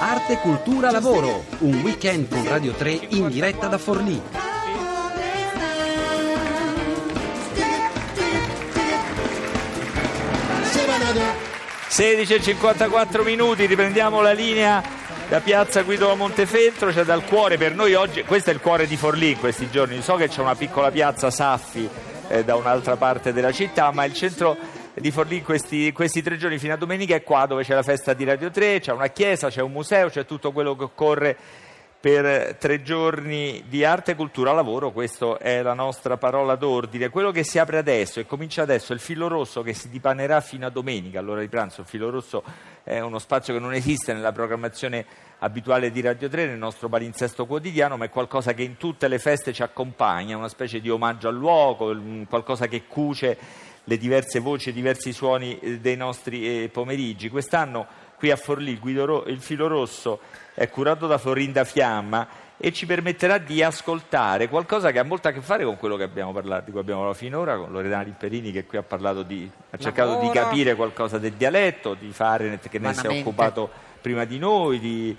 Arte, cultura, lavoro. Un weekend con Radio 3 in diretta da Forlì. e 54 minuti, riprendiamo la linea da piazza Guido Montefeltro, cioè dal cuore per noi oggi, questo è il cuore di Forlì in questi giorni, so che c'è una piccola piazza Saffi eh, da un'altra parte della città, ma il centro di Forlì questi, questi, tre giorni fino a domenica è qua dove c'è la festa di Radio 3, c'è una chiesa, c'è un museo, c'è tutto quello che occorre per tre giorni di arte, cultura, lavoro, questa è la nostra parola d'ordine. Quello che si apre adesso e comincia adesso è il filo rosso che si dipanerà fino a domenica, all'ora di pranzo. Il filo rosso è uno spazio che non esiste nella programmazione abituale di Radio 3, nel nostro palinsesto quotidiano, ma è qualcosa che in tutte le feste ci accompagna, una specie di omaggio al luogo, qualcosa che cuce le diverse voci e i diversi suoni eh, dei nostri eh, pomeriggi. Quest'anno qui a Forlì il, il filo rosso è curato da Florinda Fiamma e ci permetterà di ascoltare qualcosa che ha molto a che fare con quello che abbiamo parlato, di cui abbiamo parlato finora, con Loredana Lipperini che qui ha, di, ha cercato di capire qualcosa del dialetto, di Farenet che ne si è occupato prima di noi, di,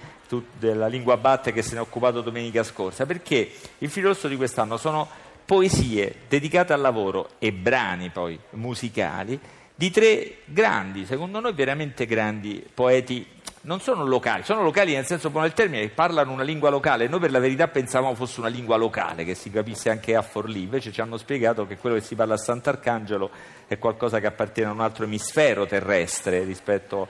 della lingua batte che se ne è occupato domenica scorsa, perché il filo rosso di quest'anno sono poesie dedicate al lavoro e brani poi musicali di tre grandi, secondo noi veramente grandi poeti non sono locali, sono locali nel senso buono del termine, parlano una lingua locale. Noi per la verità pensavamo fosse una lingua locale, che si capisse anche a Forlì, invece ci hanno spiegato che quello che si parla a Sant'Arcangelo è qualcosa che appartiene a un altro emisfero terrestre rispetto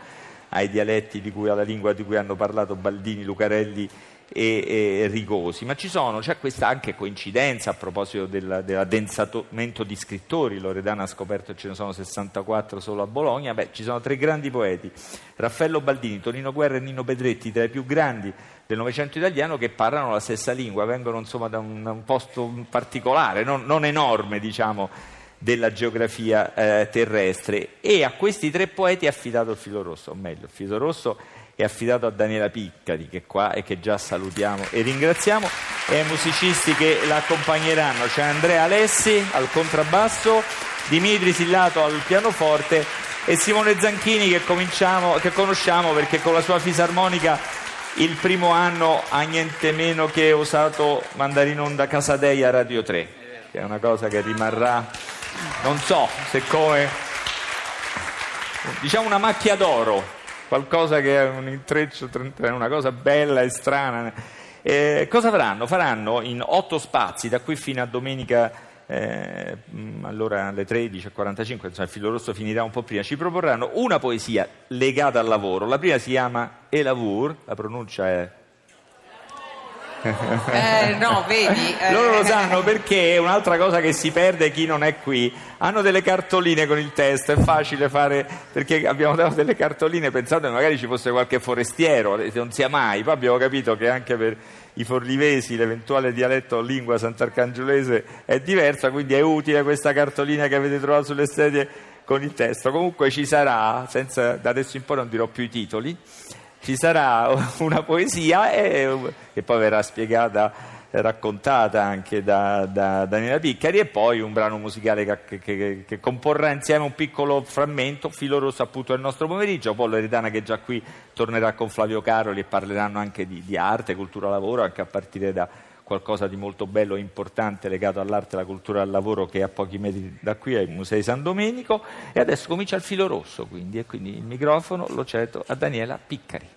ai dialetti di cui, alla lingua di cui hanno parlato Baldini, Lucarelli e, e rigosi, ma ci sono, c'è questa anche coincidenza a proposito del, dell'addensamento di scrittori, Loredana ha scoperto che ce ne sono 64 solo a Bologna, beh ci sono tre grandi poeti, Raffaello Baldini, Tonino Guerra e Nino Pedretti, tra i più grandi del Novecento italiano che parlano la stessa lingua, vengono insomma da un, un posto particolare, non, non enorme diciamo, della geografia eh, terrestre. E a questi tre poeti è affidato il filo rosso, o meglio, il filo rosso è affidato a Daniela Piccari che è qua e che già salutiamo e ringraziamo. E ai musicisti che l'accompagneranno c'è Andrea Alessi al contrabbasso Dimitri Sillato al pianoforte e Simone Zanchini che, che conosciamo perché con la sua fisarmonica il primo anno ha niente meno che osato mandare in onda Casadei a Radio 3 che è una cosa che rimarrà non so se come diciamo una macchia d'oro qualcosa che è un intreccio, una cosa bella e strana. Eh, cosa faranno? Faranno in otto spazi, da qui fino a domenica, eh, allora alle 13.45, insomma il filo rosso finirà un po' prima, ci proporranno una poesia legata al lavoro. La prima si chiama Elavur, la pronuncia è eh, no, vedi. Eh. Loro lo sanno perché è un'altra cosa che si perde chi non è qui. Hanno delle cartoline con il testo, è facile fare perché abbiamo dato delle cartoline pensando che magari ci fosse qualche forestiero, non sia mai. Poi abbiamo capito che anche per i forlivesi l'eventuale dialetto o lingua sant'arcangiolese è diversa, quindi è utile questa cartolina che avete trovato sulle sedie con il testo. Comunque ci sarà, senza, da adesso in poi non dirò più i titoli ci sarà una poesia e, che poi verrà spiegata raccontata anche da, da Daniela Piccari e poi un brano musicale che, che, che, comporrà insieme un piccolo frammento, filo rosso appunto del nostro pomeriggio, poi Loredana che già qui tornerà con Flavio Caroli e parleranno anche di, di arte, cultura, lavoro, anche a partire da qualcosa di molto bello e importante legato all'arte e alla cultura del lavoro che è a pochi metri da qui ai Musei San Domenico e adesso comincia il filo rosso quindi e quindi il microfono lo cedo a Daniela Piccari.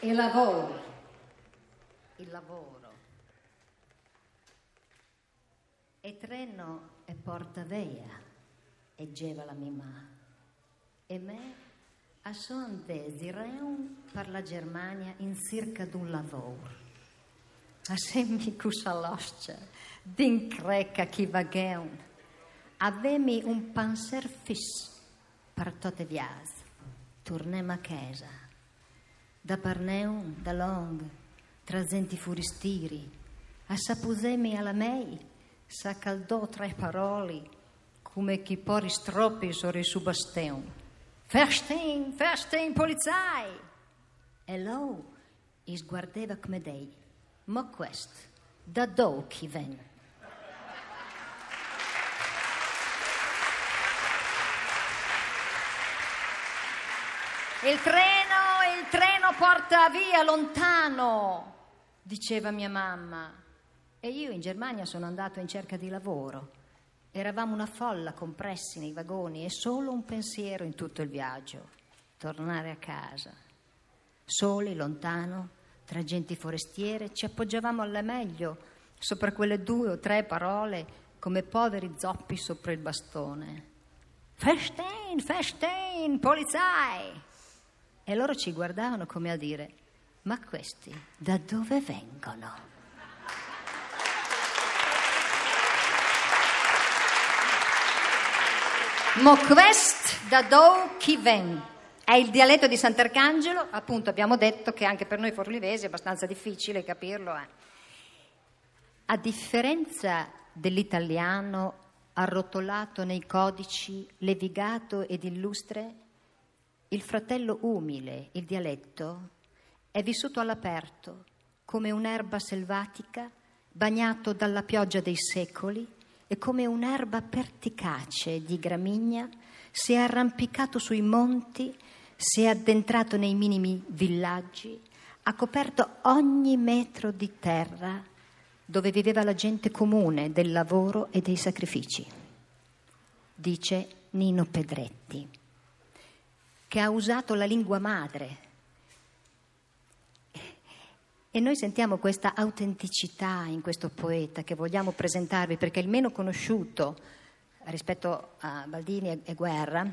E lavoro, il lavoro. E treno e porta via e geva la mima. E me a son desireum per la Germania in circa d'un lavoro. A semmi cusaloscia, din creca chi vagheun. Avemi un panzer fis per tutte vias. Tornem a casa da Parneum, da Long, trazenti furistiri, assapusemi alla mei, s'accaldò tre parole, come chi pori stroppi sore su basteun. Verstehen, verstehen, polizei! E lo, e sguardava come dei, ma questo, da dove chi viene? Il treno, il treno porta via lontano, diceva mia mamma. E io in Germania sono andato in cerca di lavoro. Eravamo una folla compressi nei vagoni e solo un pensiero in tutto il viaggio, tornare a casa. Soli, lontano, tra genti forestiere, ci appoggiavamo alla meglio sopra quelle due o tre parole come poveri zoppi sopra il bastone. Festein, festein, polizai! E loro ci guardavano come a dire, ma questi da dove vengono? Mo quest da chi ven? È il dialetto di Sant'Arcangelo, appunto abbiamo detto che anche per noi forlivesi è abbastanza difficile capirlo. Eh. A differenza dell'italiano arrotolato nei codici, levigato ed illustre, il fratello umile, il dialetto, è vissuto all'aperto, come un'erba selvatica, bagnato dalla pioggia dei secoli, e come un'erba perticace di gramigna si è arrampicato sui monti, si è addentrato nei minimi villaggi, ha coperto ogni metro di terra dove viveva la gente comune del lavoro e dei sacrifici. Dice Nino Pedretti che ha usato la lingua madre. E noi sentiamo questa autenticità in questo poeta che vogliamo presentarvi perché è il meno conosciuto rispetto a Baldini e Guerra.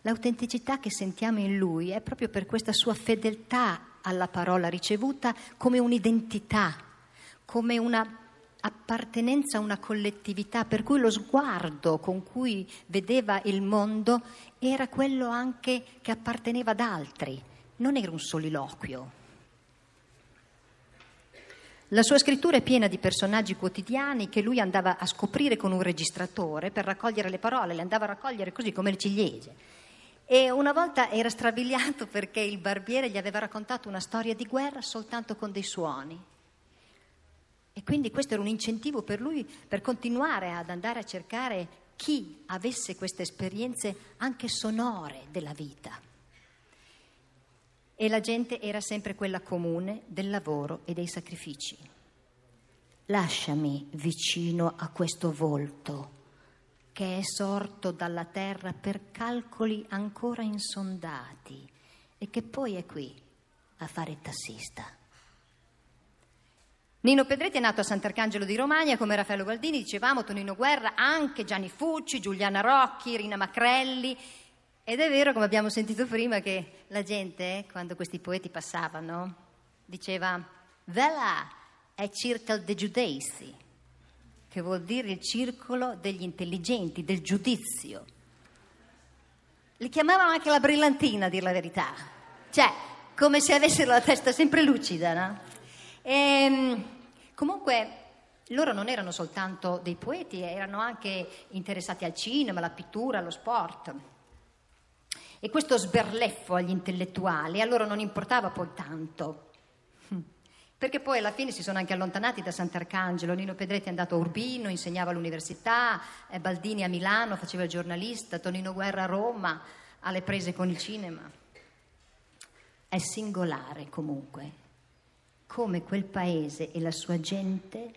L'autenticità che sentiamo in lui è proprio per questa sua fedeltà alla parola ricevuta come un'identità, come una appartenenza a una collettività, per cui lo sguardo con cui vedeva il mondo era quello anche che apparteneva ad altri, non era un soliloquio. La sua scrittura è piena di personaggi quotidiani che lui andava a scoprire con un registratore per raccogliere le parole, le andava a raccogliere così come il ciliegie. E una volta era strabiliato perché il barbiere gli aveva raccontato una storia di guerra soltanto con dei suoni. E quindi questo era un incentivo per lui per continuare ad andare a cercare chi avesse queste esperienze anche sonore della vita. E la gente era sempre quella comune del lavoro e dei sacrifici. Lasciami vicino a questo volto che è sorto dalla terra per calcoli ancora insondati e che poi è qui a fare tassista. Nino Pedretti è nato a Sant'Arcangelo di Romagna come Raffaello Gualdini, dicevamo Tonino Guerra, anche Gianni Fucci, Giuliana Rocchi, Rina Macrelli. Ed è vero, come abbiamo sentito prima, che la gente, quando questi poeti passavano, diceva Vela è Circle de Giudeici, che vuol dire il circolo degli intelligenti, del giudizio. Li chiamavano anche la brillantina, a dir la verità. Cioè, come se avessero la testa sempre lucida, no? E, ehm, comunque loro non erano soltanto dei poeti, erano anche interessati al cinema, alla pittura, allo sport. E questo sberleffo agli intellettuali a loro non importava poi tanto, perché poi alla fine si sono anche allontanati da Sant'Arcangelo. Nino Pedretti è andato a Urbino, insegnava all'università, eh, Baldini a Milano, faceva il giornalista, Tonino Guerra a Roma, alle prese con il cinema. È singolare comunque come quel paese e la sua gente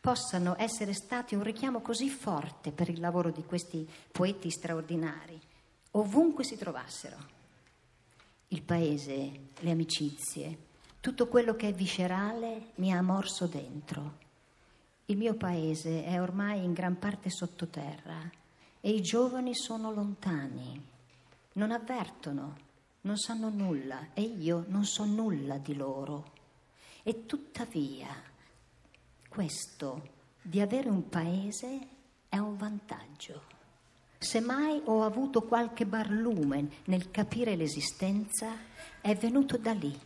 possano essere stati un richiamo così forte per il lavoro di questi poeti straordinari, ovunque si trovassero. Il paese, le amicizie, tutto quello che è viscerale mi ha morso dentro. Il mio paese è ormai in gran parte sottoterra e i giovani sono lontani, non avvertono, non sanno nulla e io non so nulla di loro. E tuttavia questo di avere un paese è un vantaggio. Se mai ho avuto qualche barlume nel capire l'esistenza, è venuto da lì,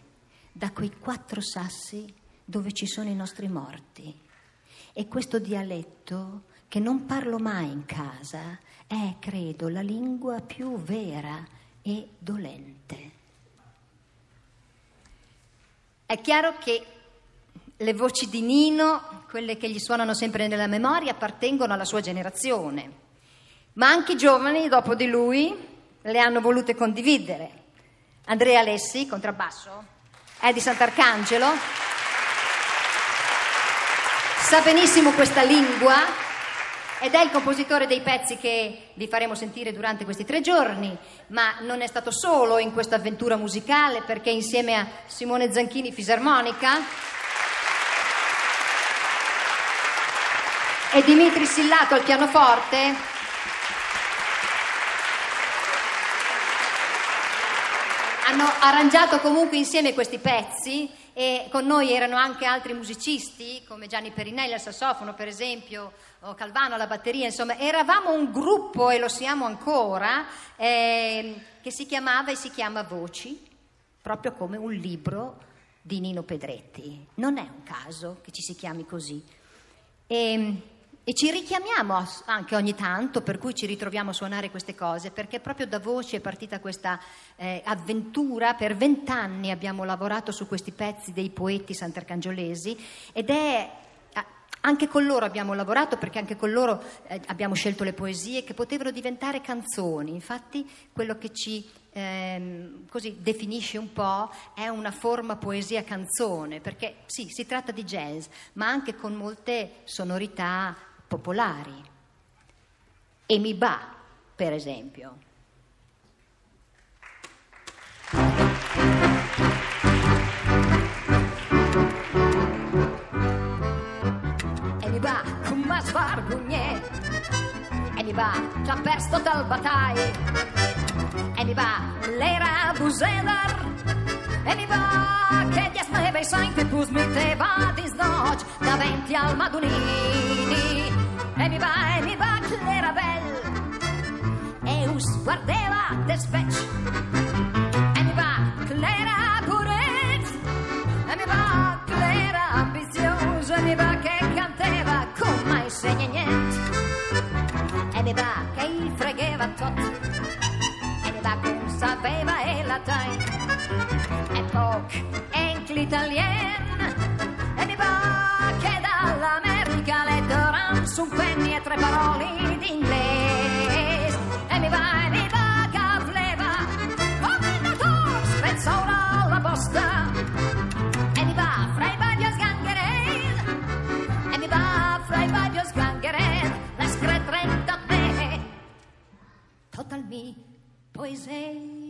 da quei quattro sassi dove ci sono i nostri morti. E questo dialetto, che non parlo mai in casa, è, credo, la lingua più vera e dolente. È chiaro che le voci di Nino, quelle che gli suonano sempre nella memoria, appartengono alla sua generazione, ma anche i giovani dopo di lui le hanno volute condividere. Andrea Alessi, contrabbasso, Eddie Sant'Arcangelo, sa benissimo questa lingua ed è il compositore dei pezzi che vi faremo sentire durante questi tre giorni, ma non è stato solo in questa avventura musicale perché insieme a Simone Zanchini fisarmonica e Dimitri Sillato al pianoforte hanno arrangiato comunque insieme questi pezzi e con noi erano anche altri musicisti come Gianni Perinelli al sassofono per esempio o Calvano alla batteria insomma eravamo un gruppo e lo siamo ancora eh, che si chiamava e si chiama Voci proprio come un libro di Nino Pedretti. Non è un caso che ci si chiami così. E, e ci richiamiamo anche ogni tanto, per cui ci ritroviamo a suonare queste cose, perché proprio da voci è partita questa eh, avventura. Per vent'anni abbiamo lavorato su questi pezzi dei poeti sant'arcangiolesi ed è anche con loro abbiamo lavorato perché anche con loro eh, abbiamo scelto le poesie che potevano diventare canzoni. Infatti quello che ci ehm, definisce un po' è una forma poesia canzone, perché sì, si tratta di jazz, ma anche con molte sonorità popolari. E mi va, per esempio. E mi va, come svargugne. E mi va, già persto dal batai. E mi va, l'era busedar. E mi va, che dies me bei sainte pus mi te va dis noc davanti al Madunini. E mi va, e mi va, che l'era bel. E us guardeva des spec. E mi va, che l'era puret. E mi va, che l'era ambiziosa. E mi va, che canteva con mai segna niente. E mi va, che il fregheva tot. E mi va, che sapeva e la tai. E poc, anche l'italien. Su un penny e tre parole d'inglese. E mi va, e mi va, che fleva. Commendator, spezza ora la posta. E mi va, fra i bagli sgangherese. E mi va, fra i bagli sgangherese. La scretrenta me. Total mi poesie.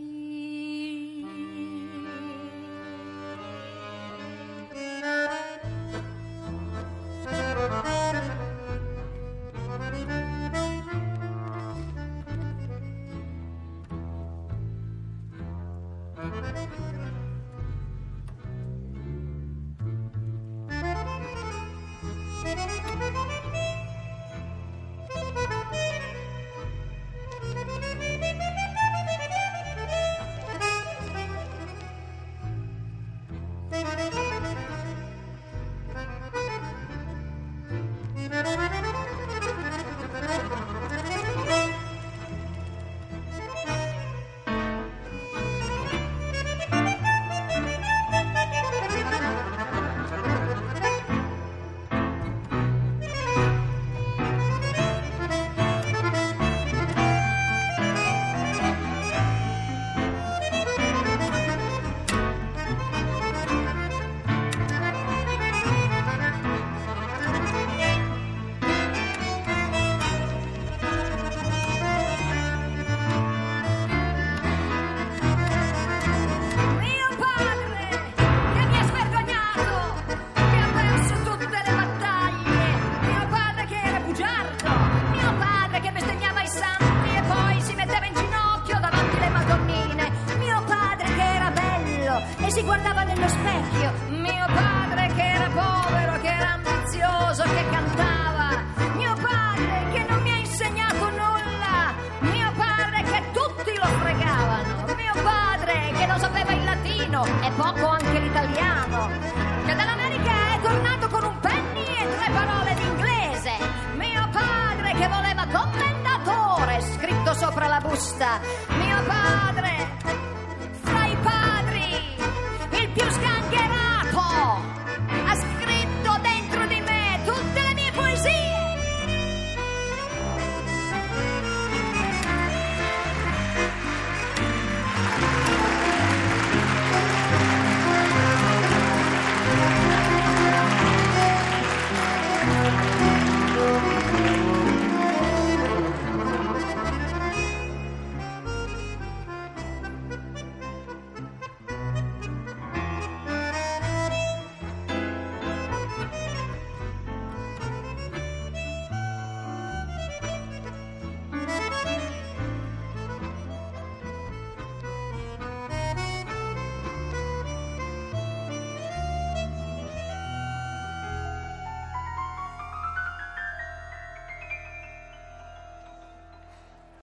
la busta. Mio padre